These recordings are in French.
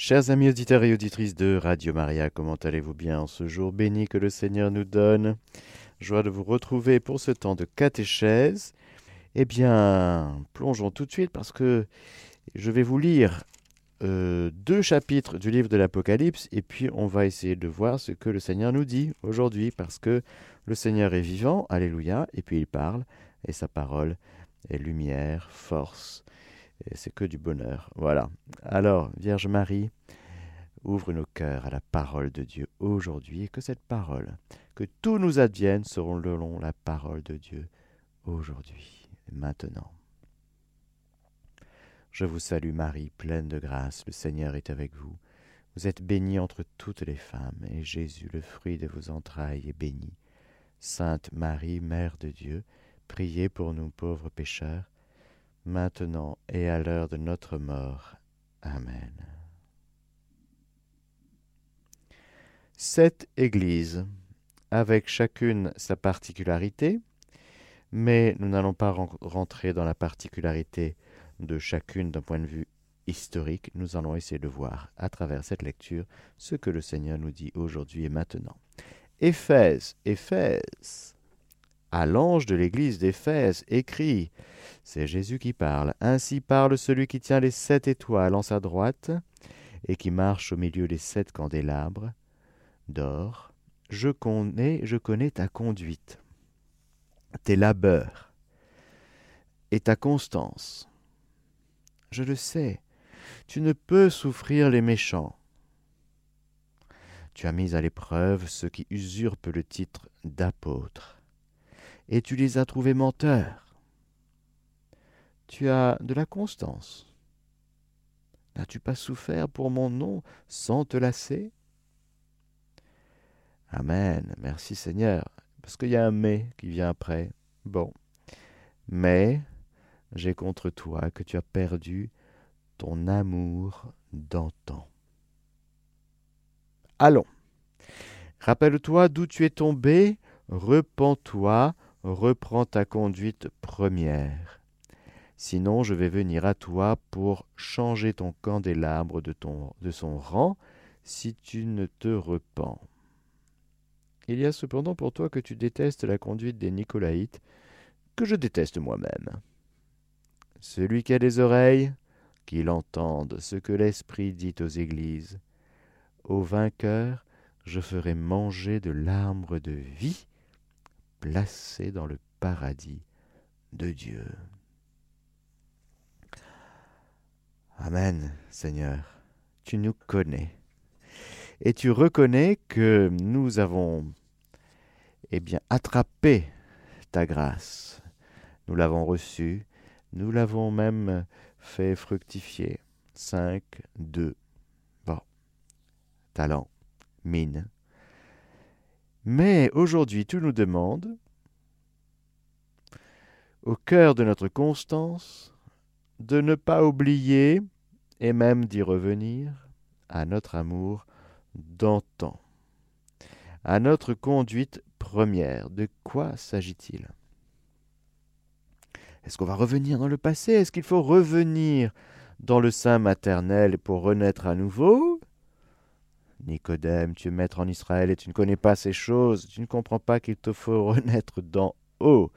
Chers amis auditeurs et auditrices de Radio Maria, comment allez-vous bien en ce jour béni que le Seigneur nous donne? Joie de vous retrouver pour ce temps de catéchèse. Eh bien, plongeons tout de suite parce que je vais vous lire euh, deux chapitres du livre de l'Apocalypse et puis on va essayer de voir ce que le Seigneur nous dit aujourd'hui parce que le Seigneur est vivant, alléluia, et puis il parle et sa parole est lumière, force et c'est que du bonheur. Voilà. Alors, Vierge Marie, ouvre nos cœurs à la parole de Dieu aujourd'hui et que cette parole, que tout nous advienne, seront le long la parole de Dieu aujourd'hui maintenant. Je vous salue Marie, pleine de grâce, le Seigneur est avec vous. Vous êtes bénie entre toutes les femmes, et Jésus, le fruit de vos entrailles, est béni. Sainte Marie, Mère de Dieu, priez pour nous pauvres pécheurs, maintenant et à l'heure de notre mort. Amen. Sept églises, avec chacune sa particularité, mais nous n'allons pas rentrer dans la particularité de chacune d'un point de vue historique. Nous allons essayer de voir à travers cette lecture ce que le Seigneur nous dit aujourd'hui et maintenant. Éphèse, Éphèse, à l'ange de l'église d'Éphèse, écrit c'est Jésus qui parle. Ainsi parle celui qui tient les sept étoiles en sa droite et qui marche au milieu des sept candélabres d'or. Je connais, je connais ta conduite, tes labeurs et ta constance. Je le sais, tu ne peux souffrir les méchants. Tu as mis à l'épreuve ceux qui usurpent le titre d'apôtre, et tu les as trouvés menteurs tu as de la constance. N'as-tu pas souffert pour mon nom sans te lasser? Amen. Merci Seigneur. Parce qu'il y a un mais qui vient après. Bon. Mais j'ai contre toi que tu as perdu ton amour d'antan. Allons. Rappelle-toi d'où tu es tombé, repens-toi, reprends ta conduite première. Sinon, je vais venir à toi pour changer ton candélabre de, ton, de son rang si tu ne te repens. Il y a cependant pour toi que tu détestes la conduite des Nicolaïtes, que je déteste moi-même. Celui qui a des oreilles, qu'il entende ce que l'Esprit dit aux églises. Au vainqueur, je ferai manger de l'arbre de vie, placé dans le paradis de Dieu. Amen, Seigneur. Tu nous connais. Et tu reconnais que nous avons, eh bien, attrapé ta grâce. Nous l'avons reçue, nous l'avons même fait fructifier. Cinq, deux. Bon. Talent, mine. Mais aujourd'hui, tu nous demandes, au cœur de notre constance, de ne pas oublier et même d'y revenir à notre amour d'antan, à notre conduite première. De quoi s'agit-il? Est-ce qu'on va revenir dans le passé? Est-ce qu'il faut revenir dans le sein maternel pour renaître à nouveau? Nicodème, tu es maître en Israël et tu ne connais pas ces choses, tu ne comprends pas qu'il te faut renaître d'en haut.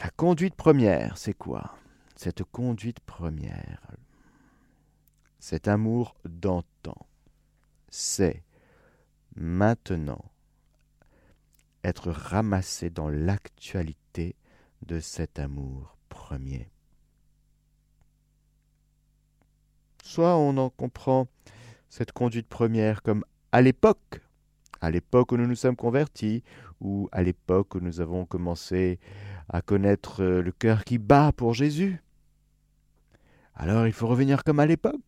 La conduite première, c'est quoi? Cette conduite première, cet amour d'antan, c'est maintenant être ramassé dans l'actualité de cet amour premier. Soit on en comprend cette conduite première comme à l'époque, à l'époque où nous nous sommes convertis, ou à l'époque où nous avons commencé à connaître euh, le cœur qui bat pour Jésus. Alors il faut revenir comme à l'époque?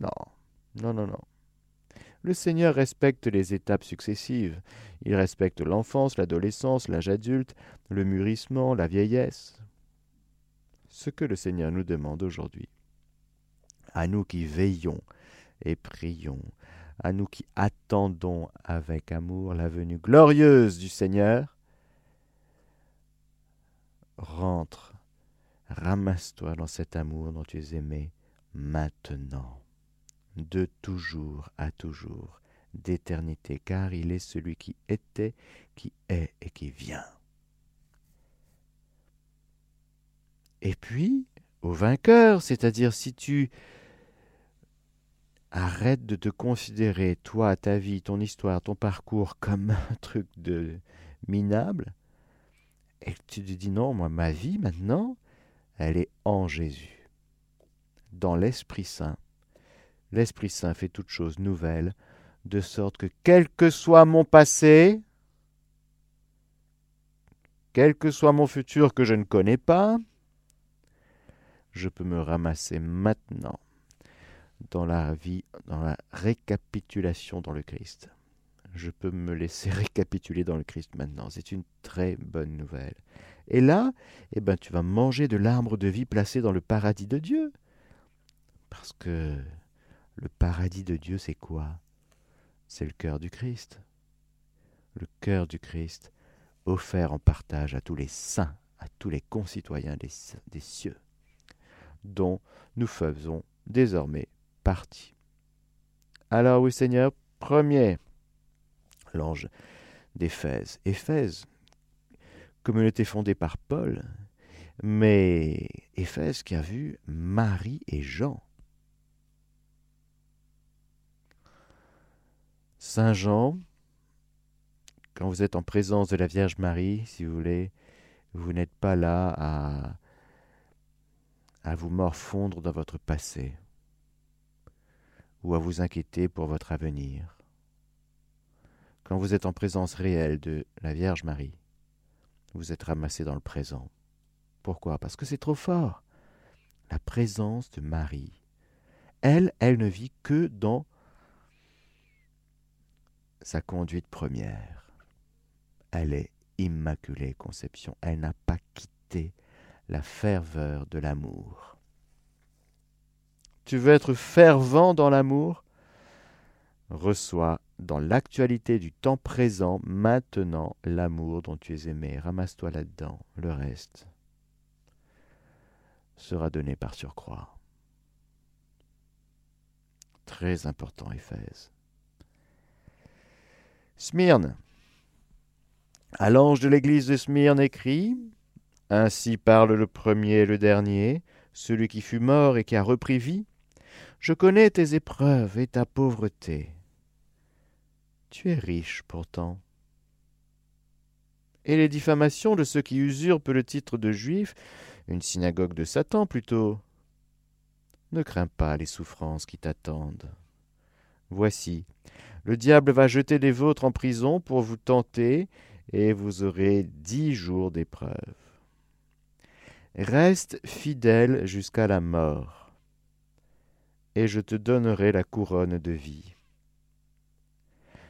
Non, non, non, non. Le Seigneur respecte les étapes successives. Il respecte l'enfance, l'adolescence, l'âge adulte, le mûrissement, la vieillesse. Ce que le Seigneur nous demande aujourd'hui, à nous qui veillons et prions, à nous qui attendons avec amour la venue glorieuse du Seigneur, rentre, ramasse-toi dans cet amour dont tu es aimé maintenant, de toujours à toujours, d'éternité, car il est celui qui était, qui est et qui vient. Et puis, au vainqueur, c'est-à-dire si tu arrêtes de te considérer, toi, ta vie, ton histoire, ton parcours, comme un truc de minable, et tu te dis non, moi, ma vie maintenant, elle est en Jésus, dans l'Esprit Saint. L'Esprit Saint fait toutes choses nouvelles, de sorte que quel que soit mon passé, quel que soit mon futur que je ne connais pas, je peux me ramasser maintenant dans la vie, dans la récapitulation dans le Christ. Je peux me laisser récapituler dans le Christ maintenant. C'est une très bonne nouvelle. Et là, eh ben, tu vas manger de l'arbre de vie placé dans le paradis de Dieu. Parce que le paradis de Dieu, c'est quoi? C'est le cœur du Christ. Le cœur du Christ offert en partage à tous les saints, à tous les concitoyens des, des cieux, dont nous faisons désormais partie. Alors oui Seigneur, premier, l'ange d'Éphèse. Éphèse, communauté fondée par Paul, mais Éphèse qui a vu Marie et Jean. Saint Jean, quand vous êtes en présence de la Vierge Marie, si vous voulez, vous n'êtes pas là à, à vous morfondre dans votre passé ou à vous inquiéter pour votre avenir. Quand vous êtes en présence réelle de la Vierge Marie, vous êtes ramassé dans le présent. Pourquoi? Parce que c'est trop fort. La présence de Marie. Elle, elle ne vit que dans sa conduite première. Elle est immaculée conception. Elle n'a pas quitté la ferveur de l'amour. Tu veux être fervent dans l'amour? Reçois dans l'actualité du temps présent, maintenant, l'amour dont tu es aimé. Ramasse-toi là-dedans. Le reste sera donné par surcroît. Très important, Éphèse. Smyrne. À l'ange de l'église de Smyrne écrit Ainsi parle le premier et le dernier, celui qui fut mort et qui a repris vie. Je connais tes épreuves et ta pauvreté tu es riche pourtant. Et les diffamations de ceux qui usurpent le titre de juif, une synagogue de Satan plutôt. Ne crains pas les souffrances qui t'attendent. Voici, le diable va jeter les vôtres en prison pour vous tenter, et vous aurez dix jours d'épreuve. Reste fidèle jusqu'à la mort, et je te donnerai la couronne de vie.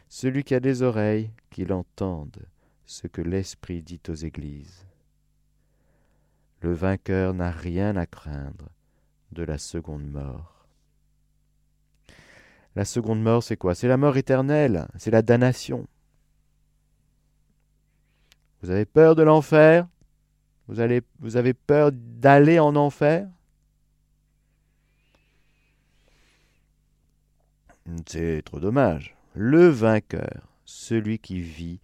Celui qui a des oreilles, qu'il entende ce que l'Esprit dit aux églises. Le vainqueur n'a rien à craindre de la seconde mort. La seconde mort, c'est quoi? C'est la mort éternelle, c'est la damnation. Vous avez peur de l'enfer? Vous, vous avez peur d'aller en enfer? C'est trop dommage le vainqueur, celui qui vit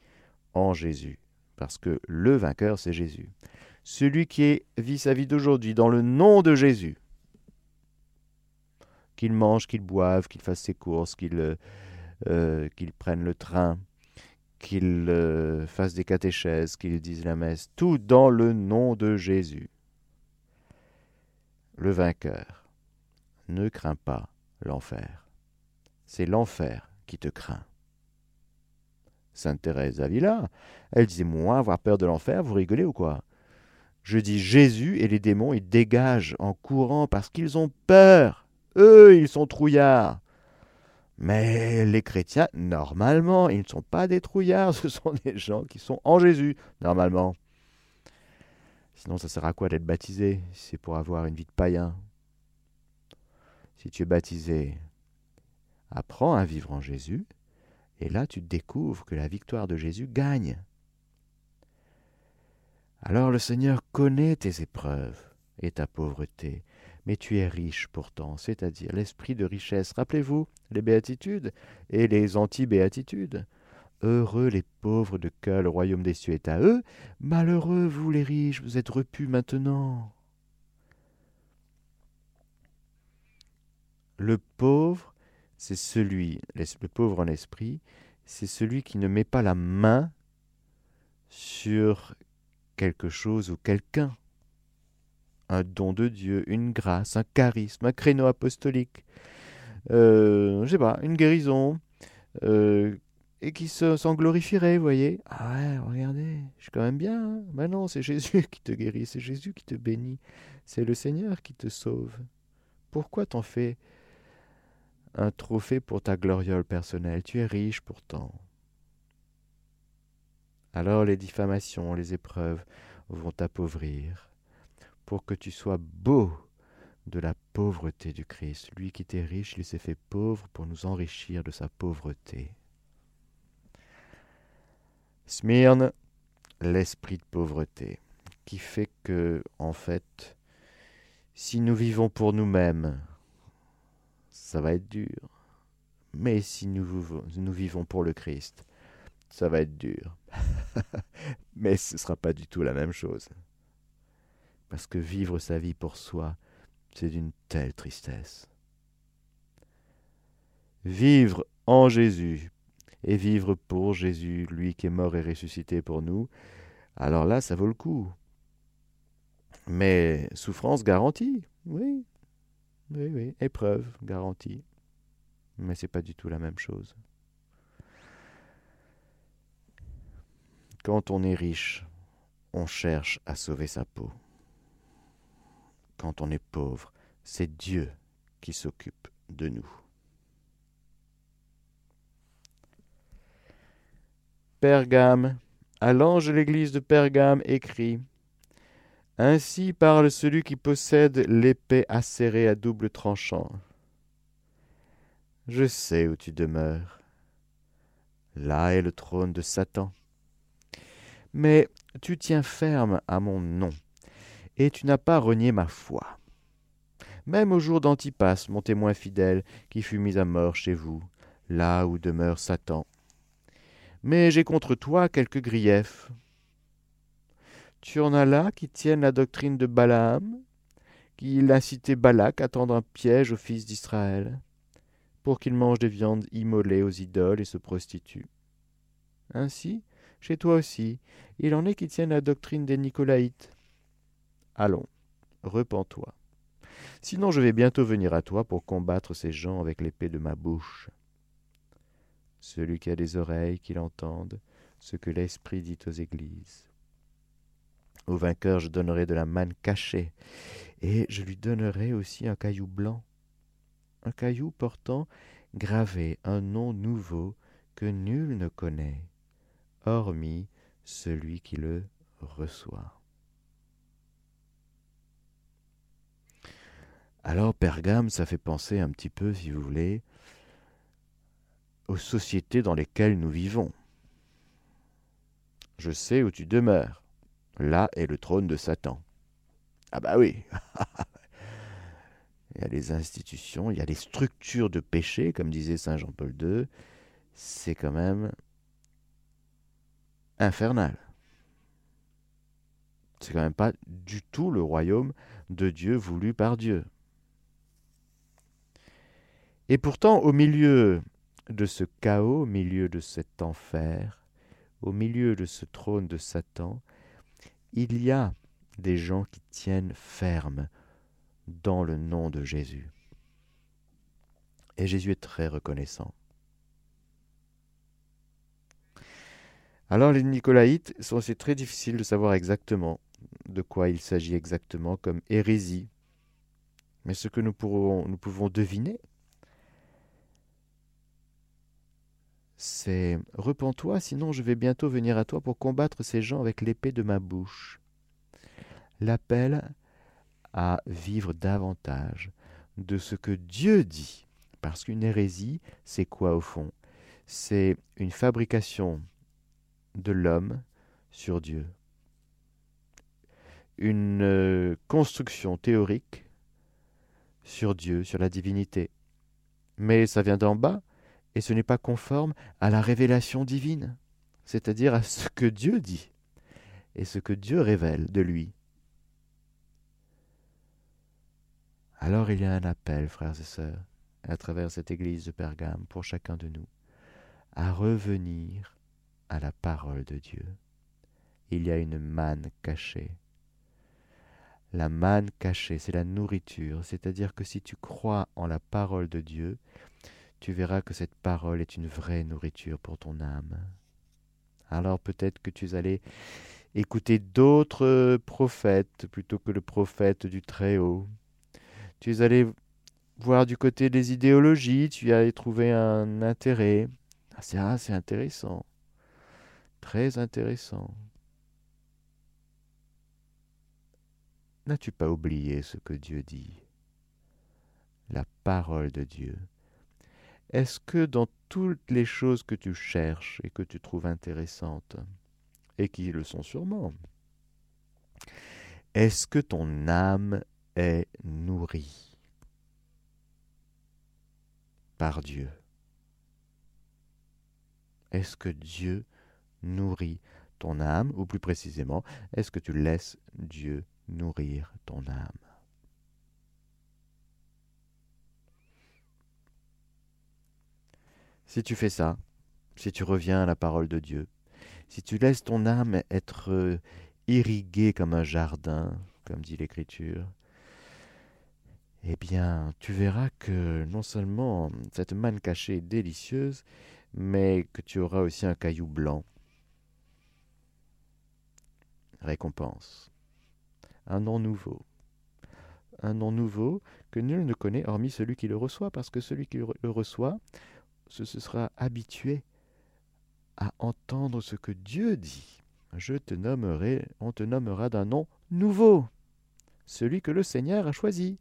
en Jésus. Parce que le vainqueur, c'est Jésus. Celui qui vit sa vie d'aujourd'hui dans le nom de Jésus. Qu'il mange, qu'il boive, qu'il fasse ses courses, qu'il euh, euh, prenne le train, qu'il euh, fasse des catéchèses, qu'il dise la messe, tout dans le nom de Jésus. Le vainqueur ne craint pas l'enfer. C'est l'enfer qui te craint. Sainte Thérèse d'Avila, elle disait Moi, avoir peur de l'enfer, vous rigolez ou quoi? Je dis Jésus et les démons, ils dégagent en courant parce qu'ils ont peur. Eux, ils sont trouillards. Mais les chrétiens, normalement, ils ne sont pas des trouillards, ce sont des gens qui sont en Jésus, normalement. Sinon, ça sert à quoi d'être baptisé C'est pour avoir une vie de païen? Si tu es baptisé Apprends à vivre en Jésus, et là tu découvres que la victoire de Jésus gagne. Alors le Seigneur connaît tes épreuves et ta pauvreté, mais tu es riche pourtant, c'est-à-dire l'esprit de richesse. Rappelez-vous les béatitudes et les anti-béatitudes. Heureux les pauvres de cœur, le royaume des cieux est à eux. Malheureux vous les riches, vous êtes repus maintenant. Le pauvre, c'est celui, le pauvre en esprit, c'est celui qui ne met pas la main sur quelque chose ou quelqu'un. Un don de Dieu, une grâce, un charisme, un créneau apostolique, euh, je sais pas, une guérison, euh, et qui s'en glorifierait, vous voyez. Ah ouais, regardez, je suis quand même bien. Hein ben non, c'est Jésus qui te guérit, c'est Jésus qui te bénit, c'est le Seigneur qui te sauve. Pourquoi t'en fais un trophée pour ta gloriole personnelle Tu es riche pourtant. Alors les diffamations, les épreuves vont t'appauvrir, pour que tu sois beau de la pauvreté du Christ. Lui qui était riche, il s'est fait pauvre pour nous enrichir de sa pauvreté. Smyrne, l'esprit de pauvreté, qui fait que, en fait, si nous vivons pour nous-mêmes, ça va être dur. Mais si nous, vivons pour le Christ, ça va être dur. Mais ce ne sera pas du tout la même chose. Parce que vivre sa vie pour soi, c'est d'une telle tristesse. Vivre en Jésus, et vivre pour Jésus, lui qui est mort et ressuscité pour nous, alors là, ça vaut le coup. Mais souffrance garantie, oui. Oui, oui. Épreuve garantie. Mais c'est pas du tout la même chose. Quand on est riche, on cherche à sauver sa peau. Quand on est pauvre, c'est Dieu qui s'occupe de nous. Pergame, à l'ange de l'église de Pergame écrit Ainsi parle celui qui possède l'épée acérée à double tranchant. Je sais où tu demeures. Là est le trône de Satan. Mais tu tiens ferme à mon nom, et tu n'as pas renié ma foi. Même au jour d'Antipas, mon témoin fidèle, qui fut mis à mort chez vous, là où demeure Satan, mais j'ai contre toi quelques griefs. Tu en as là qui tiennent la doctrine de Balaam, qui incitait Balak à tendre un piège aux fils d'Israël, pour qu'ils mangent des viandes immolées aux idoles et se prostituent. Ainsi, chez toi aussi, il en est qui tiennent la doctrine des Nicolaïtes. Allons, repens-toi. Sinon je vais bientôt venir à toi pour combattre ces gens avec l'épée de ma bouche. Celui qui a des oreilles, qu'il entende ce que l'Esprit dit aux églises. Au vainqueur, je donnerai de la manne cachée, et je lui donnerai aussi un caillou blanc, un caillou portant gravé un nom nouveau que nul ne connaît, hormis celui qui le reçoit. Alors Pergame, ça fait penser un petit peu, si vous voulez, aux sociétés dans lesquelles nous vivons. Je sais où tu demeures. Là est le trône de Satan. Ah bah oui. il y a les institutions, il y a les structures de péché, comme disait Saint Jean-Paul II. C'est quand même infernal. C'est quand même pas du tout le royaume de Dieu voulu par Dieu. Et pourtant, au milieu de ce chaos, au milieu de cet enfer, au milieu de ce trône de Satan, il y a des gens qui tiennent ferme dans le nom de Jésus. Et Jésus est très reconnaissant. Alors les Nicolaïtes, c'est très difficile de savoir exactement de quoi il s'agit exactement comme hérésie. Mais ce que nous, nous pouvons deviner, c'est Repens-toi, sinon je vais bientôt venir à toi pour combattre ces gens avec l'épée de ma bouche. L'appel à vivre davantage de ce que Dieu dit. Parce qu'une hérésie, c'est quoi au fond? C'est une fabrication de l'homme sur Dieu. Une euh, construction théorique sur Dieu, sur la divinité. Mais ça vient d'en bas, et ce n'est pas conforme à la révélation divine, c'est-à-dire à ce que Dieu dit et ce que Dieu révèle de lui. Alors il y a un appel, frères et sœurs, à travers cette église de Pergame, pour chacun de nous, à revenir à la parole de Dieu. Il y a une manne cachée. La manne cachée, c'est la nourriture, c'est-à-dire que si tu crois en la parole de Dieu, tu verras que cette parole est une vraie nourriture pour ton âme. Alors peut-être que tu allais écouter d'autres prophètes plutôt que le prophète du Très-Haut. Tu allais voir du côté des idéologies, tu allais trouver un intérêt. Ah, c'est ah, intéressant, très intéressant. N'as-tu pas oublié ce que Dieu dit? La parole de Dieu est-ce que dans toutes les choses que tu cherches et que tu trouves intéressantes, et qui le sont sûrement, est-ce que ton âme est nourrie par Dieu? Est-ce que Dieu nourrit ton âme, ou plus précisément, est-ce que tu laisses Dieu nourrir ton âme? Si tu fais ça, si tu reviens à la parole de Dieu, si tu laisses ton âme être euh, irriguée comme un jardin, comme dit l'Écriture, eh bien, tu verras que non seulement cette manne cachée est délicieuse, mais que tu auras aussi un caillou blanc. Récompense. Un nom nouveau. Un nom nouveau que nul ne connaît hormis celui qui le reçoit, parce que celui qui le reçoit se sera habitué à entendre ce que Dieu dit. Je te nommerai, on te nommera d'un nom nouveau, celui que le Seigneur a choisi.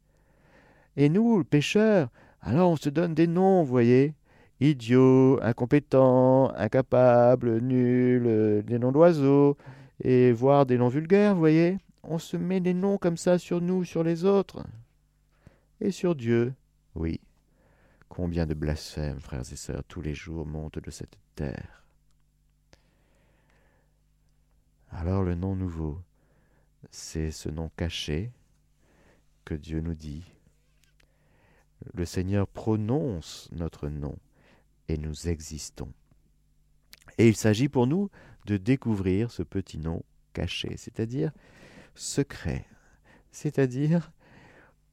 Et nous, le pécheur, alors on se donne des noms, voyez, idiot, incompétent, incapable, nul, des noms d'oiseaux, et voire des noms vulgaires, voyez. On se met des noms comme ça sur nous, sur les autres. Et sur Dieu, oui, Combien de blasphèmes, frères et sœurs, tous les jours montent de cette terre. Alors le nom nouveau, c'est ce nom caché que Dieu nous dit. Le Seigneur prononce notre nom et nous existons. Et il s'agit pour nous de découvrir ce petit nom caché, c'est-à-dire secret, c'est-à-dire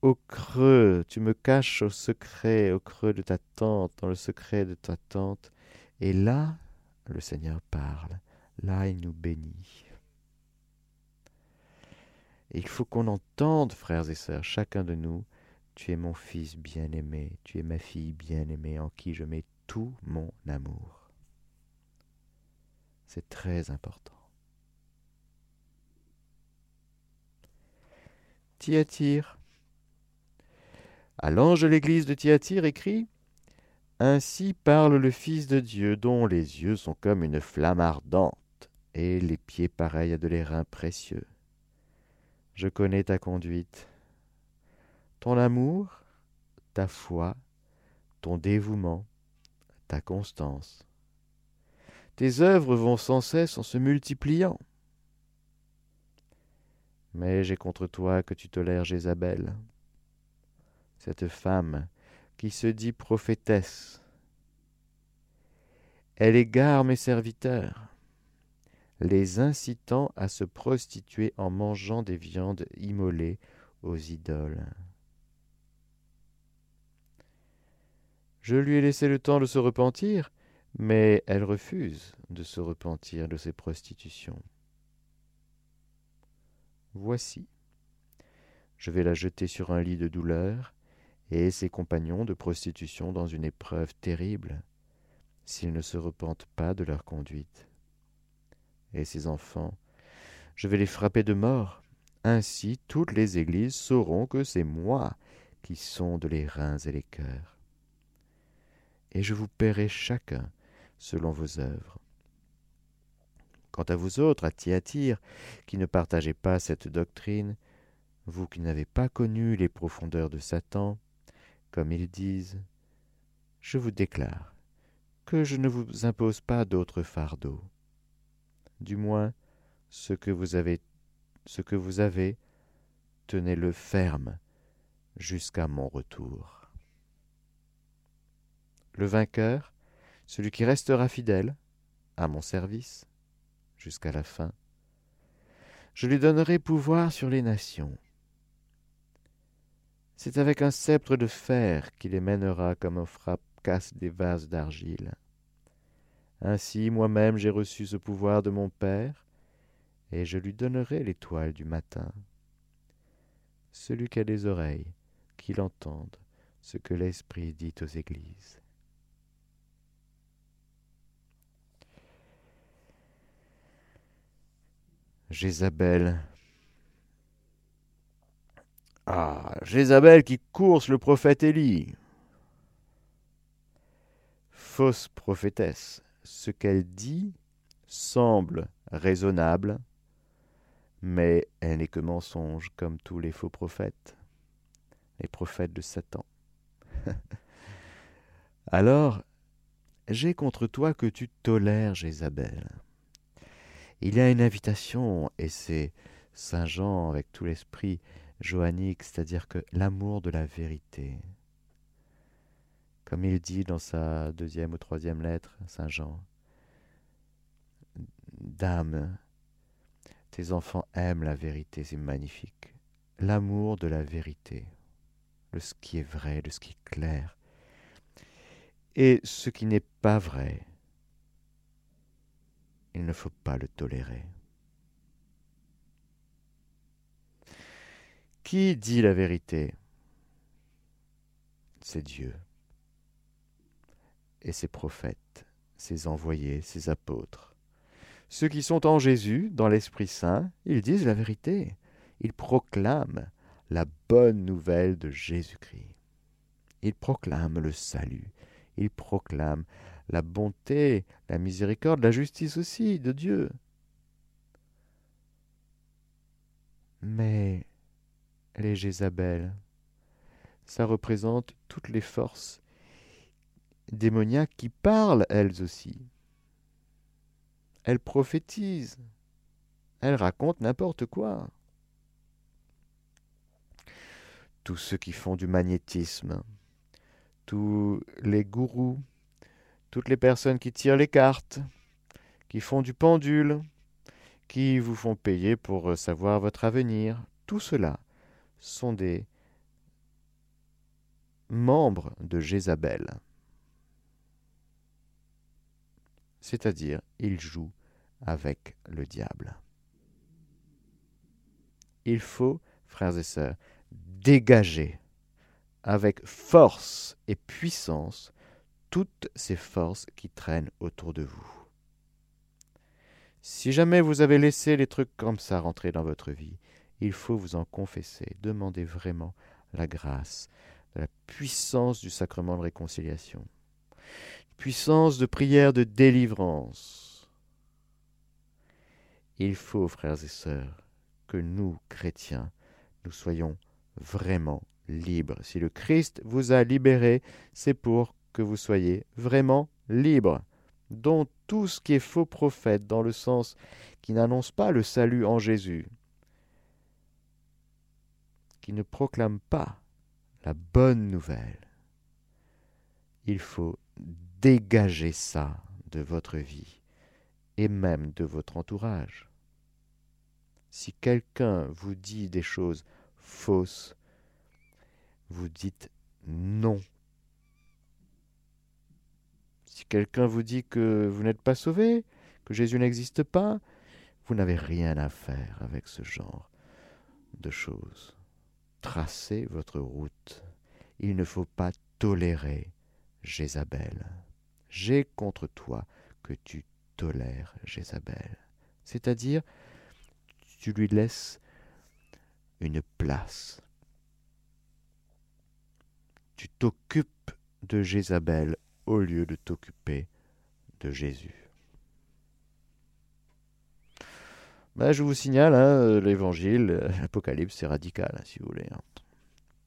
au creux, tu me caches au secret, au creux de ta tente, dans le secret de ta tente. Et là, le Seigneur parle, là il nous bénit. il faut qu'on entende, frères et sœurs, chacun de nous, tu es mon fils bien-aimé, tu es ma fille bien-aimée en qui je mets tout mon amour. C'est très important. T'y attire à l'ange de l'église de Thyatire écrit Ainsi parle le Fils de Dieu, dont les yeux sont comme une flamme ardente, et les pieds pareils à de l'airain précieux. Je connais ta conduite, ton amour, ta foi, ton dévouement, ta constance. Tes œuvres vont sans cesse en se multipliant. Mais j'ai contre toi que tu tolères Jézabel, cette femme qui se dit prophétesse. Elle égare mes serviteurs, les incitant à se prostituer en mangeant des viandes immolées aux idoles. Je lui ai laissé le temps de se repentir, mais elle refuse de se repentir de ses prostitutions. Voici, je vais la jeter sur un lit de douleur, et ses compagnons de prostitution dans une épreuve terrible, s'ils ne se repentent pas de leur conduite. Et ses enfants, je vais les frapper de mort. Ainsi toutes les églises sauront que c'est moi qui sonde les reins et les cœurs. Et je vous paierai chacun selon vos œuvres. Quant à vous autres, à Thyatire, qui ne partagez pas cette doctrine, vous qui n'avez pas connu les profondeurs de Satan, comme ils disent, je vous déclare que je ne vous impose pas d'autre fardeau. Du moins, ce que vous avez, ce que vous avez, tenez-le ferme jusqu'à mon retour. Le vainqueur, celui qui restera fidèle à mon service jusqu'à la fin, je lui donnerai pouvoir sur les nations. C'est avec un sceptre de fer qu'il les mènera comme on fracasse des vases d'argile. Ainsi moi-même j'ai reçu ce pouvoir de mon Père, et je lui donnerai l'étoile du matin. Celui qui a des oreilles, qu'il entende ce que l'Esprit dit aux églises. Jézabel. Ah, Jézabel qui course le prophète Élie. Fausse prophétesse, ce qu'elle dit semble raisonnable, mais elle n'est que mensonge comme tous les faux prophètes, les prophètes de Satan. Alors, j'ai contre toi que tu tolères Jézabel. Il y a une invitation, et c'est Saint Jean avec tout l'esprit johannique, c'est-à-dire que l'amour de la vérité. Comme il dit dans sa deuxième ou troisième lettre, Saint Jean, Dame, tes enfants aiment la vérité, c'est magnifique. L'amour de la vérité, de ce qui est vrai, de ce qui est clair. Et ce qui n'est pas vrai, il ne faut pas le tolérer. Qui dit la vérité? C'est Dieu et ses prophètes, ses envoyés, ses apôtres. Ceux qui sont en Jésus, dans l'Esprit Saint, ils disent la vérité. Ils proclament la bonne nouvelle de Jésus-Christ. Ils proclament le salut. Ils proclament la bonté, la miséricorde, la justice aussi de Dieu. Mais les Jézabel, ça représente toutes les forces démoniaques qui parlent elles aussi. Elles prophétisent. Elles racontent n'importe quoi. Tous ceux qui font du magnétisme, tous les gourous, toutes les personnes qui tirent les cartes, qui font du pendule, qui vous font payer pour euh, savoir votre avenir, tout cela sont des membres de Jézabel. C'est-à-dire, ils jouent avec le diable. Il faut, frères et sœurs, dégager avec force et puissance toutes ces forces qui traînent autour de vous. Si jamais vous avez laissé les trucs comme ça rentrer dans votre vie, il faut vous en confesser, demandez vraiment la grâce, la puissance du sacrement de réconciliation, puissance de prière de délivrance. Il faut, frères et sœurs, que nous, chrétiens, nous soyons vraiment libres. Si le Christ vous a libérés, c'est pour que vous soyez vraiment libre, dont tout ce qui est faux prophète, dans le sens qui n'annonce pas le salut en Jésus, qui ne proclame pas la bonne nouvelle, il faut dégager ça de votre vie et même de votre entourage. Si quelqu'un vous dit des choses fausses, vous dites non si quelqu'un vous dit que vous n'êtes pas sauvé, que Jésus n'existe pas, vous n'avez rien à faire avec ce genre de choses. Tracez votre route. Il ne faut pas tolérer Jézabel. J'ai contre toi que tu tolères Jézabel. C'est-à-dire, tu lui laisses une place. Tu t'occupes de Jézabel au lieu de t'occuper de Jésus. Ben, je vous signale, hein, l'évangile, l'Apocalypse, c'est radical, hein, si vous voulez. Hein.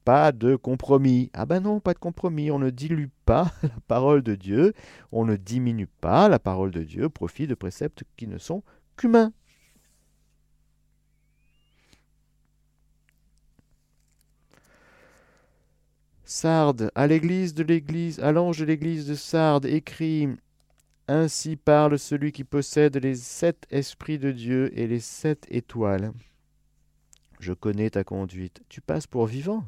pas de compromis. Ah ben non, pas de compromis. On ne dilue pas la parole de Dieu, on ne diminue pas la parole de Dieu au profit de préceptes qui ne sont qu'humains. Sardes, à l'église de l'église, à l'ange de l'église de Sardes, écrit Ainsi parle celui qui possède les sept esprits de Dieu et les sept étoiles. Je connais ta conduite. Tu passes pour vivant,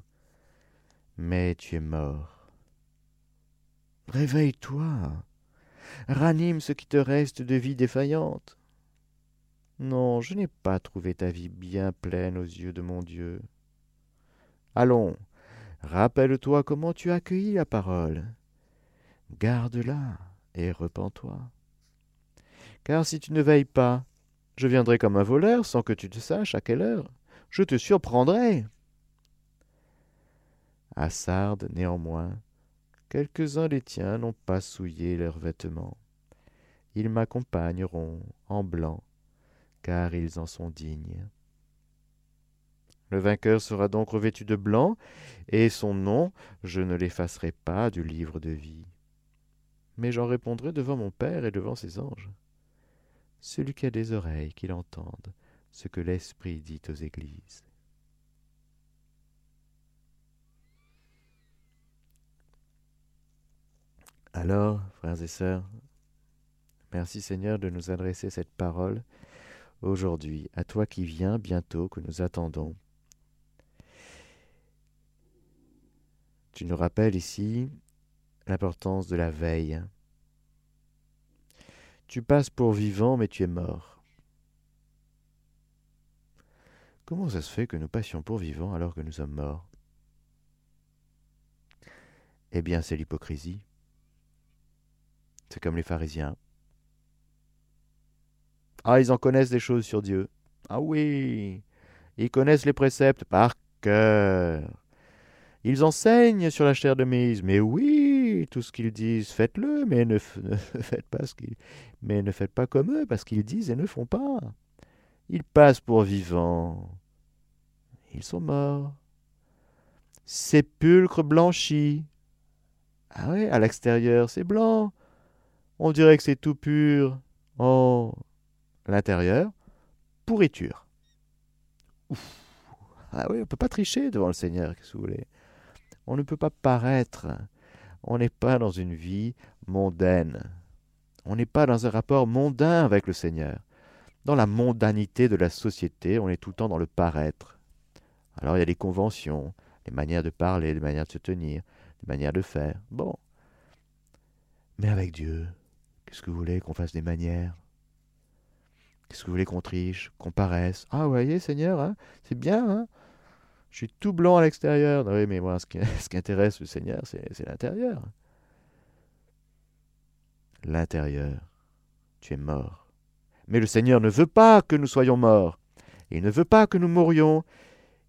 mais tu es mort. Réveille-toi. Ranime ce qui te reste de vie défaillante. Non, je n'ai pas trouvé ta vie bien pleine aux yeux de mon Dieu. Allons, Rappelle-toi comment tu as accueilli la parole. Garde-la et repens-toi. Car si tu ne veilles pas, je viendrai comme un voleur sans que tu te saches à quelle heure. Je te surprendrai. À Sardes, néanmoins, quelques-uns des tiens n'ont pas souillé leurs vêtements. Ils m'accompagneront en blanc, car ils en sont dignes. Le vainqueur sera donc revêtu de blanc, et son nom je ne l'effacerai pas du livre de vie. Mais j'en répondrai devant mon Père et devant ses anges. Celui qui a des oreilles, qu'il entende ce que l'Esprit dit aux églises. Alors, frères et sœurs, merci Seigneur de nous adresser cette parole aujourd'hui, à toi qui viens bientôt, que nous attendons. Tu nous rappelles ici l'importance de la veille. Tu passes pour vivant, mais tu es mort. Comment ça se fait que nous passions pour vivants alors que nous sommes morts? Eh bien, c'est l'hypocrisie. C'est comme les pharisiens. Ah, ils en connaissent des choses sur Dieu. Ah oui, ils connaissent les préceptes par cœur. Ils enseignent sur la chair de Moïse. Mais oui, tout ce qu'ils disent, faites-le, mais ne, faites pas ce qu'ils, mais ne faites pas comme eux, parce qu'ils disent et ne font pas. Ils passent pour vivants. Ils sont morts. Sépulcre blanchi. Ah oui, à l'extérieur, c'est blanc. On dirait que c'est tout pur. Oh, l'intérieur, pourriture. Ouf. Ah oui, on ne peut pas tricher devant le Seigneur, qu'est-ce que vous voulez? On ne peut pas paraître. On n'est pas dans une vie mondaine. On n'est pas dans un rapport mondain avec le Seigneur. Dans la mondanité de la société, on est tout le temps dans le paraître. Alors il y a des conventions, des manières de parler, des manières de se tenir, des manières de faire. Bon. Mais avec Dieu, qu'est-ce que vous voulez qu'on fasse des manières? Qu'est-ce que vous voulez qu'on triche, qu'on paraisse? Ah, vous voyez, Seigneur, hein, c'est bien, hein? Je suis tout blanc à l'extérieur. Oui, mais moi, ce qui, intéresse le Seigneur, c'est l'intérieur. L'intérieur. Tu es mort. Mais le Seigneur ne veut pas que nous soyons morts. Il ne veut pas que nous mourions.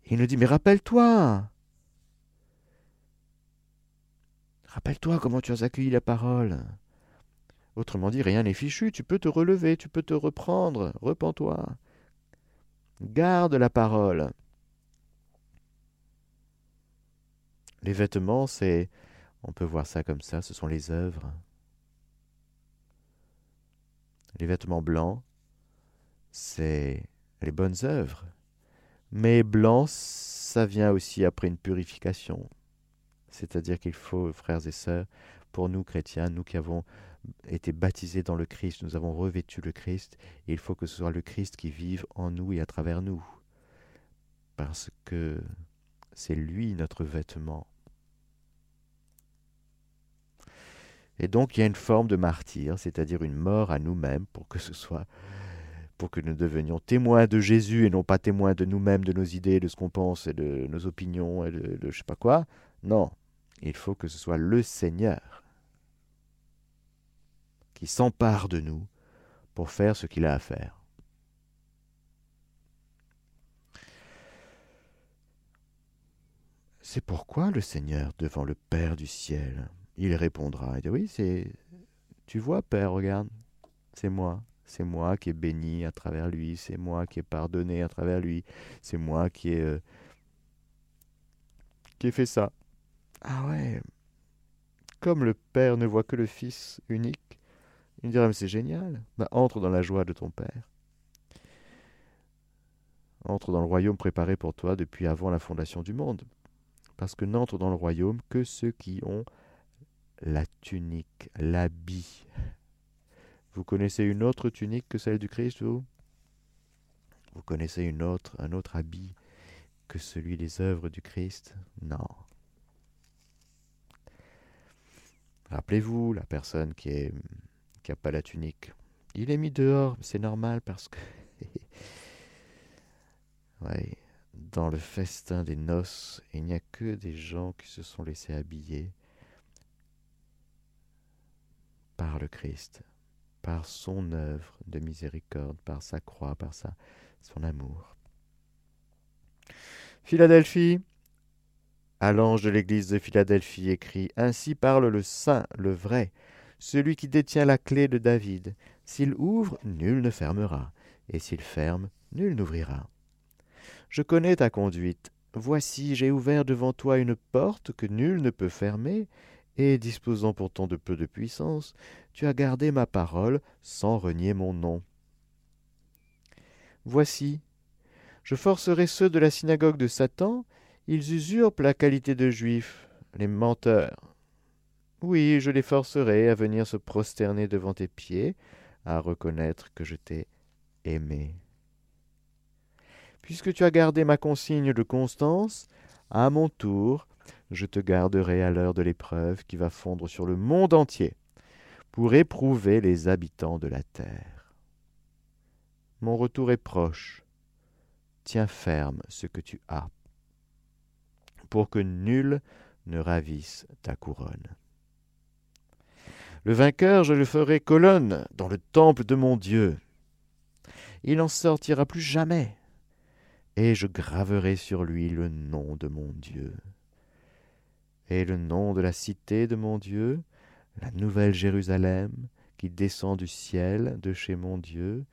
Il nous dit, mais rappelle-toi. Rappelle-toi comment tu as accueilli la parole. Autrement dit, rien n'est fichu, tu peux te relever, tu peux te reprendre, repens-toi. Garde la parole. Les vêtements, c'est, on peut voir ça comme ça, ce sont les œuvres. Les vêtements blancs, c'est les bonnes œuvres. Mais blanc, ça vient aussi après une purification. C'est-à-dire qu'il faut, frères et sœurs, pour nous chrétiens, nous qui avons été baptisés dans le Christ, nous avons revêtu le Christ, il faut que ce soit le Christ qui vive en nous et à travers nous. Parce que c'est lui notre vêtement. Et donc il y a une forme de martyr, c'est-à-dire une mort à nous-mêmes pour que ce soit pour que nous devenions témoins de Jésus et non pas témoins de nous-mêmes, de nos idées, de ce qu'on pense et de nos opinions et de, de je sais pas quoi. Non, il faut que ce soit le Seigneur qui s'empare de nous pour faire ce qu'il a à faire. C'est pourquoi le Seigneur, devant le Père du ciel, il répondra. Il dit, oui, c'est... Tu vois, Père, regarde, c'est moi. C'est moi qui est béni à travers lui, c'est moi qui est pardonné à travers lui, c'est moi qui est, euh, qui ait fait ça. Ah ouais. Comme le Père ne voit que le Fils unique, il dirait mais c'est génial. Bah, entre dans la joie de ton Père. Entre dans le royaume préparé pour toi depuis avant la fondation du monde. Parce que n'entrent dans le royaume que ceux qui ont la tunique, l'habit. Vous connaissez une autre tunique que celle du Christ, vous? Vous connaissez une autre, un autre habit que celui des œuvres du Christ? Non. Rappelez-vous la personne qui n'a pas la tunique. Il est mis dehors, c'est normal parce que dans le festin des noces, il n'y a que des gens qui se sont laissés habiller par le Christ, par son œuvre de miséricorde, par sa croix, par sa, son amour. Philadelphie, à l'ange de l'église de Philadelphie écrit Ainsi parle le saint, le vrai, celui qui détient la clé de David. S'il ouvre, nul ne fermera, et s'il ferme, nul n'ouvrira. Je connais ta conduite. Voici, j'ai ouvert devant toi une porte que nul ne peut fermer, et disposant pourtant de peu de puissance, tu as gardé ma parole sans renier mon nom. Voici, je forcerai ceux de la synagogue de Satan, ils usurpent la qualité de juifs, les menteurs. Oui, je les forcerai à venir se prosterner devant tes pieds, à reconnaître que je t'ai aimé. Puisque tu as gardé ma consigne de constance, à mon tour, je te garderai à l'heure de l'épreuve qui va fondre sur le monde entier, pour éprouver les habitants de la terre. Mon retour est proche. Tiens ferme ce que tu as, pour que nul ne ravisse ta couronne. Le vainqueur, je le ferai colonne dans le temple de mon Dieu. Il n'en sortira plus jamais, et je graverai sur lui le nom de mon Dieu et le nom de la cité de mon Dieu, la nouvelle Jérusalem, qui descend du ciel de chez mon Dieu,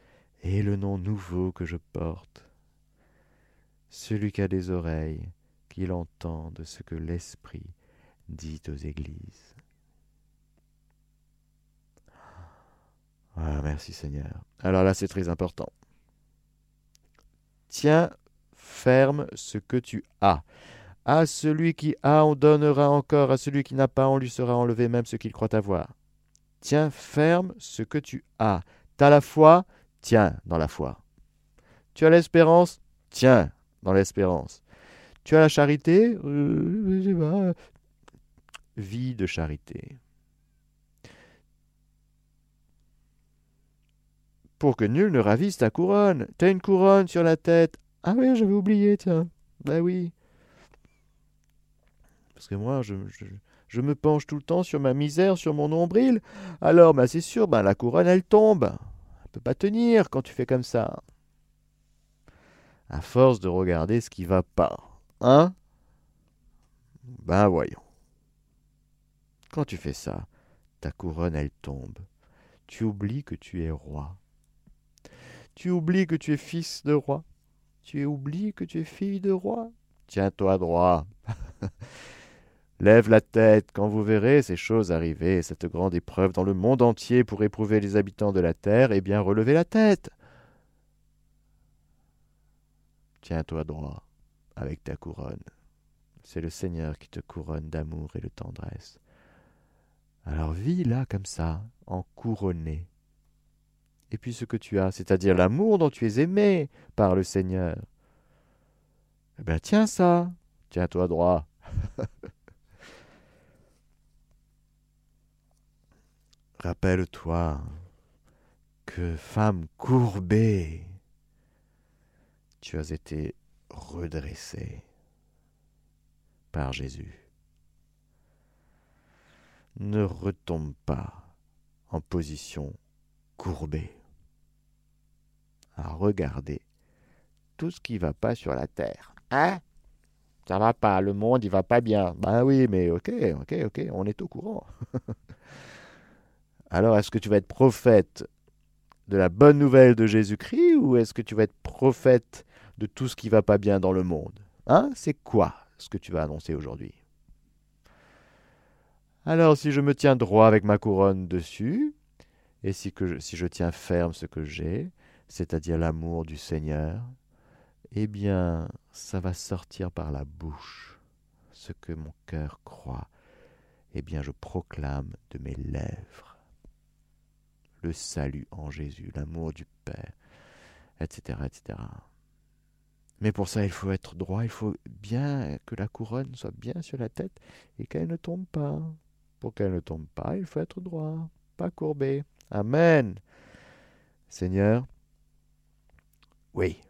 et le nom nouveau que je porte. Celui qui a des oreilles, qu'il entende ce que l'Esprit dit aux églises. Ah, merci Seigneur. Alors là, c'est très important. Tiens ferme ce que tu as. À celui qui a, on donnera encore, à celui qui n'a pas, on lui sera enlevé même ce qu'il croit avoir. Tiens ferme ce que tu as. T'as la foi, tiens dans la foi. Tu as l'espérance, tiens dans l'espérance. Tu as la charité, euh, vie de charité. Pour que nul ne ravisse ta couronne. T'as une couronne sur la tête. Ah oui, j'avais oublié, tiens. Ben oui. Parce que moi, je, je, me penche tout le temps sur ma misère, sur mon nombril. Alors, ben, c'est sûr, ben, la couronne, elle tombe. Elle peut pas tenir quand tu fais comme ça. À force de regarder ce qui va pas. Hein? Ben voyons. Quand tu fais ça, ta couronne, elle tombe. Tu oublies que tu es roi. Tu oublies que tu es fils de roi. Tu oublies que tu es fille de roi. Tiens-toi droit. Lève la tête quand vous verrez ces choses arriver, cette grande épreuve dans le monde entier pour éprouver les habitants de la terre, eh bien relevez la tête. Tiens-toi droit avec ta couronne. C'est le Seigneur qui te couronne d'amour et de tendresse. Alors vis là comme ça, en couronné. Et puis ce que tu as, c'est-à-dire l'amour dont tu es aimé par le Seigneur. Eh bien tiens ça, tiens-toi droit. Rappelle-toi que femme courbée, tu as été redressée par Jésus. Ne retombe pas en position courbée à regarder tout ce qui va pas sur la terre. Hein? Ça va pas, le monde il va pas bien. Ben oui, mais ok, ok, ok, on est au courant. Alors, est-ce que tu vas être prophète de la bonne nouvelle de Jésus-Christ ou est-ce que tu vas être prophète de tout ce qui va pas bien dans le monde? Hein? C'est quoi ce que tu vas annoncer aujourd'hui? Alors si je me tiens droit avec ma couronne dessus, et si, je, si je tiens ferme ce que j'ai, c'est-à-dire l'amour du Seigneur, eh bien, ça va sortir par la bouche ce que mon cœur croit. Eh bien, je proclame de mes lèvres le salut en Jésus, l'amour du Père, etc., etc. Mais pour ça, il faut être droit, il faut bien que la couronne soit bien sur la tête et qu'elle ne tombe pas. Pour qu'elle ne tombe pas, il faut être droit, pas courbé. Amen. Seigneur, oui.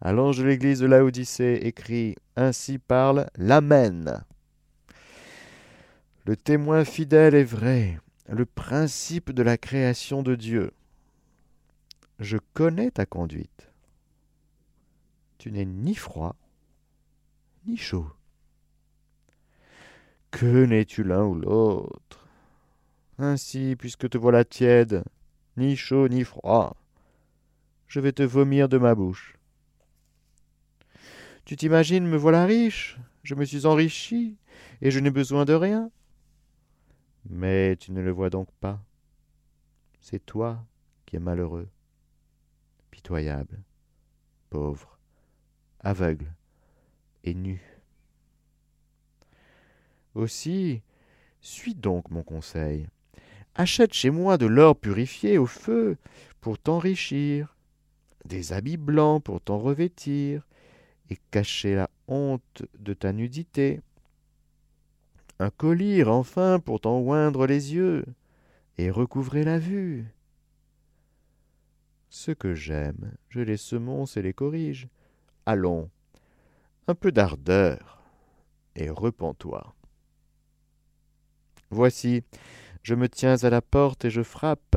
À l'ange de l'église de Laodicée écrit Ainsi parle l'Amen. Le témoin fidèle est vrai, le principe de la création de Dieu. Je connais ta conduite. Tu n'es ni froid, ni chaud. Que n'es-tu l'un ou l'autre? Ainsi, puisque te voilà tiède, ni chaud ni froid, je vais te vomir de ma bouche. Tu t'imagines, me voilà riche, je me suis enrichi, et je n'ai besoin de rien. Mais tu ne le vois donc pas. C'est toi qui es malheureux, pitoyable, pauvre, aveugle et nu. Aussi, suis donc mon conseil. Achète chez moi de l'or purifié au feu pour t'enrichir, des habits blancs pour t'en revêtir, et cacher la honte de ta nudité, un collier enfin pour t'en oindre les yeux, et recouvrer la vue. Ce que j'aime, je les semonce et les corrige. Allons, un peu d'ardeur, et repens-toi. Voici, je me tiens à la porte et je frappe.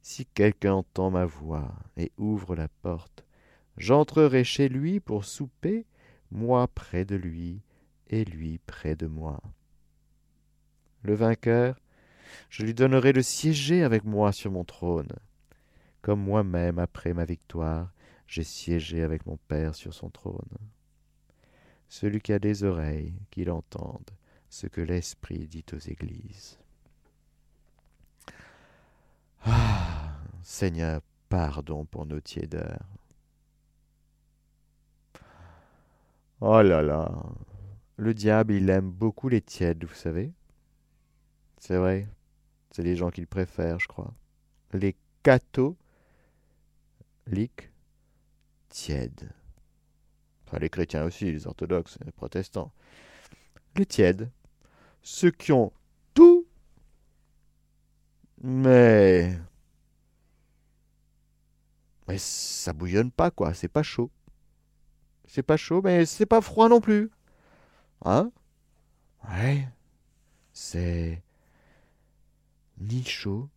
Si quelqu'un entend ma voix et ouvre la porte, j'entrerai chez lui pour souper, moi près de lui et lui près de moi. Le vainqueur, je lui donnerai de siéger avec moi sur mon trône, comme moi-même, après ma victoire, j'ai siégé avec mon Père sur son trône. Celui qui a des oreilles, qu'il entende ce que l'Esprit dit aux églises. Ah, Seigneur, pardon pour nos tiédeurs. Oh là là, le diable, il aime beaucoup les tièdes, vous savez. C'est vrai, c'est les gens qu'il préfère, je crois. Les catholiques tièdes. Enfin, les chrétiens aussi, les orthodoxes, les protestants. Les tièdes, ceux qui ont tout, mais mais ça bouillonne pas quoi, c'est pas chaud. C'est pas chaud, mais c'est pas froid non plus. Hein? Ouais. C'est ni chaud,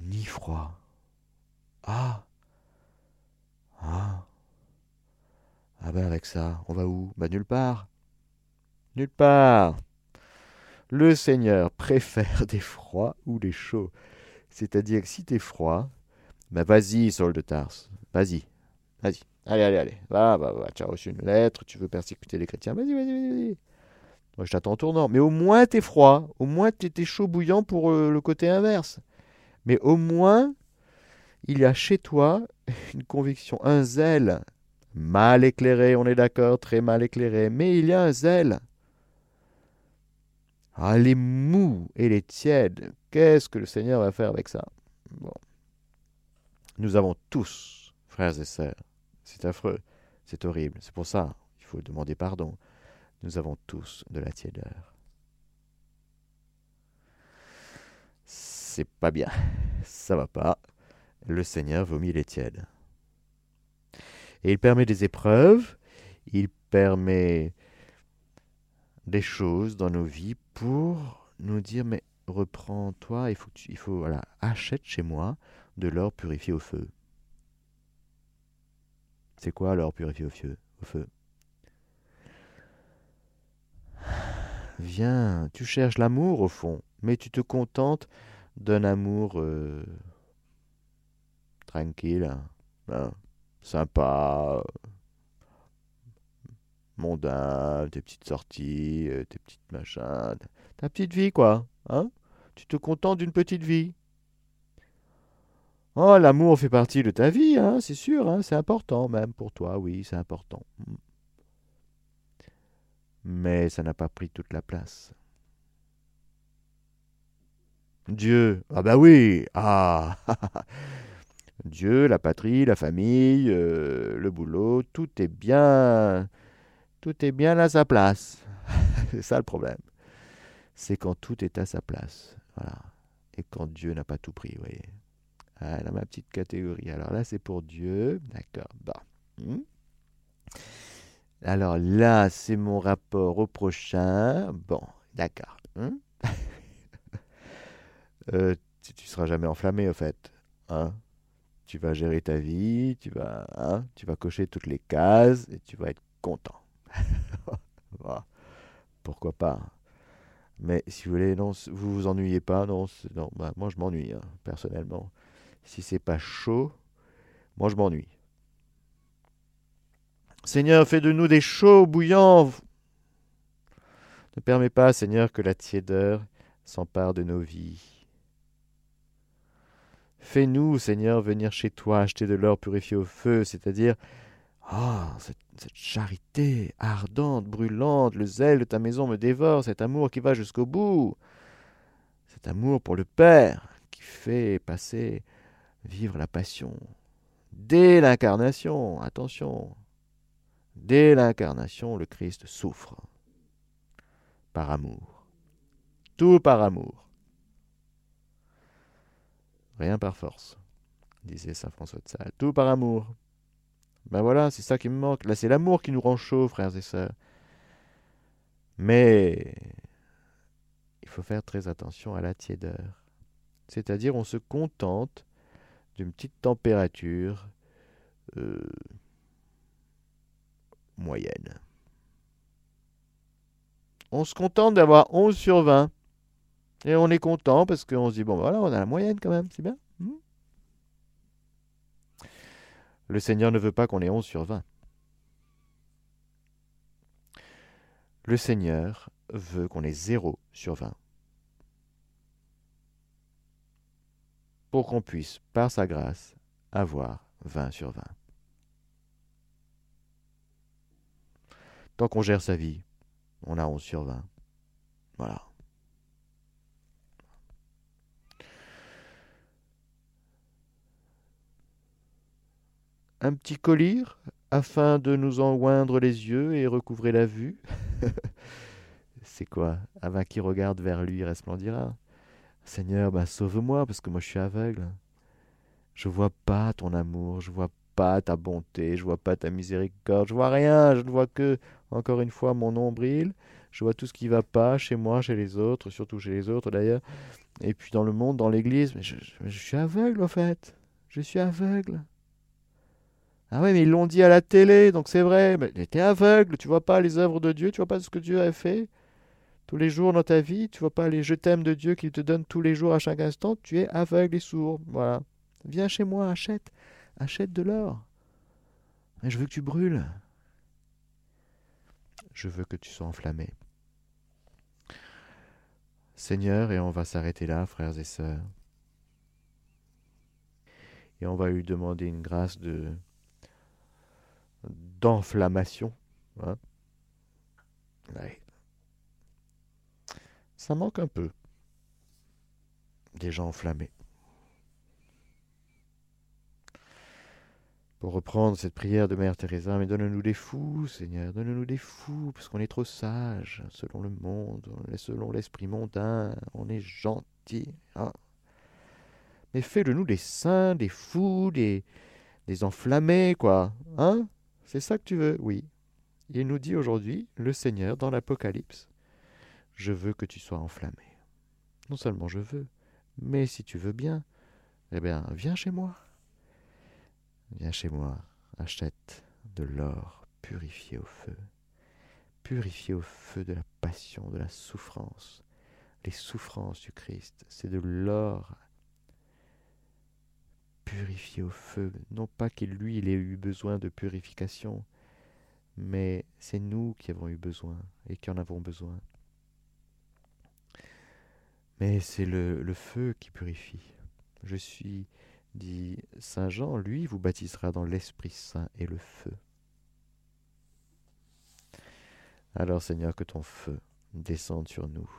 ni froid. Ah Ah Ah ben avec ça, on va où? Bah nulle part. Nulle part. Le Seigneur préfère des froids ou des chauds. C'est-à-dire que si t'es froid, ben vas-y, Saul de Tarse, vas-y, vas-y, allez, allez, allez, va, va, va, tu as reçu une lettre, tu veux persécuter les chrétiens, vas-y, vas-y, vas-y. Je t'attends tournant. Mais au moins, t'es froid. Au moins, t'es chaud bouillant pour euh, le côté inverse. Mais au moins, il y a chez toi une conviction, un zèle. Mal éclairé, on est d'accord, très mal éclairé. Mais il y a un zèle. Ah, les mous et les tièdes, qu'est-ce que le Seigneur va faire avec ça? Bon. Nous avons tous, frères et sœurs, c'est affreux, c'est horrible, c'est pour ça, il faut demander pardon. Nous avons tous de la tiédeur. C'est pas bien, ça va pas. Le Seigneur vomit les tièdes. Et il permet des épreuves, il permet des choses dans nos vies pour nous dire mais reprends-toi, il faut, il faut voilà, achète chez moi de l'or purifié au feu. C'est quoi l'or purifié au feu, au feu Viens, tu cherches l'amour au fond, mais tu te contentes d'un amour euh, tranquille, hein, sympa, mondain, tes petites sorties, euh, tes petites machins, ta petite vie, quoi. Hein Tu te contentes d'une petite vie. Oh, l'amour fait partie de ta vie, hein, c'est sûr, hein, c'est important même pour toi, oui, c'est important. Mais ça n'a pas pris toute la place. Dieu, ah bah oui, ah Dieu, la patrie, la famille, euh, le boulot, tout est bien, tout est bien à sa place. c'est ça le problème. C'est quand tout est à sa place, voilà. Et quand Dieu n'a pas tout pris, vous voyez. Ah, ma petite catégorie. Alors là, c'est pour Dieu, d'accord. Bon. Alors là, c'est mon rapport au prochain. Bon, d'accord. Hmm. Euh, tu, ne seras jamais enflammé, au fait. Hein tu vas gérer ta vie, tu vas, hein, tu vas cocher toutes les cases et tu vas être content. Pourquoi pas Mais si vous voulez, non, vous vous ennuyez pas, non, non bah, moi je m'ennuie, hein, personnellement. Si c'est pas chaud, moi je m'ennuie. Seigneur, fais de nous des chauds bouillants. Ne permets pas, Seigneur, que la tiédeur s'empare de nos vies. Fais-nous, Seigneur, venir chez toi acheter de l'or purifié au feu, c'est-à-dire ah, cette, charité ardente, brûlante, le zèle de ta maison me dévore, cet amour qui va jusqu'au bout, cet amour pour le Père qui fait passer, vivre la passion. Dès l'incarnation, attention, dès l'incarnation, le Christ souffre par amour, tout par amour. Rien par force, disait saint François de Sales. Tout par amour. Ben voilà, c'est ça qui me manque. Là, c'est l'amour qui nous rend chaud, frères et sœurs. Mais il faut faire très attention à la tiédeur. C'est-à-dire, on se contente d'une petite température euh, moyenne. On se contente d'avoir 11 sur 20. Et on est content parce qu'on se dit, bon, voilà, on a la moyenne quand même, c'est bien. Hmm. Le Seigneur ne veut pas qu'on ait 11 sur 20. Le Seigneur veut qu'on ait 0 sur 20. Pour qu'on puisse, par sa grâce, avoir 20 sur 20. Tant qu'on gère sa vie, on a 11 sur 20. Voilà. un petit collier afin de nous en oindre les yeux et recouvrer la vue. c'est quoi? Avant qui regarde vers lui resplendira. Seigneur, bah, sauve-moi parce que moi je suis aveugle. Je vois pas ton amour, je vois pas ta bonté, je vois pas ta miséricorde, je vois rien, je ne vois que, encore une fois, mon nombril. Je vois tout ce qui va pas chez moi, chez les autres, surtout chez les autres d'ailleurs. Et puis dans le monde, dans l'église, je, je suis aveugle en fait. Je suis aveugle. Ah oui, mais ils l'ont dit à la télé, donc c'est vrai. Mais t'es aveugle, tu vois pas les œuvres de Dieu, tu vois pas ce que Dieu a fait tous les jours dans ta vie, tu vois pas les je t'aime de Dieu qu'il te donne tous les jours à chaque instant, tu es aveugle et sourd. Voilà. Viens chez moi, achète, achète de l'or. Je veux que tu brûles. Je veux que tu sois enflammé. Seigneur, et on va s'arrêter là, frères et sœurs. Et on va lui demander une grâce de d'enflammation. Hein. Ça manque un peu. Des gens enflammés. Reprendre cette prière de Mère Teresa, mais donne-nous des fous, Seigneur, donne-nous des fous, parce qu'on est trop sages, selon le monde, selon l'esprit mondain, on est gentil. Hein. Mais fais-le-nous des saints, des fous, des, des enflammés, quoi. Hein c'est ça que tu veux Oui. Il nous dit aujourd'hui, le Seigneur, dans l'Apocalypse, je veux que tu sois enflammé. Non seulement je veux, mais si tu veux bien, eh bien, viens chez moi. Viens chez moi, achète de l'or purifié au feu, purifié au feu de la passion, de la souffrance. Les souffrances du Christ, c'est de l'or purifié au feu. Non pas qu'il lui, ait eu besoin de purification, mais c'est nous qui avons eu besoin et qui en avons besoin. Mais c'est le feu qui purifie. Je suis, dit Saint Jean, lui vous baptisera dans l'Esprit Saint et le feu. Alors Seigneur, que ton feu descende sur nous,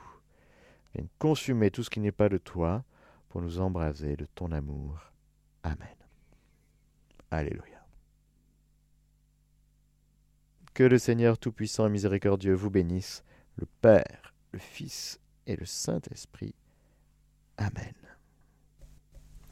vienne consumer tout ce qui n'est pas de toi pour nous embraser de ton amour. Amen. Alléluia. Que le Seigneur Tout-Puissant et Miséricordieux vous bénisse, le Père, le Fils et le Saint-Esprit. Amen.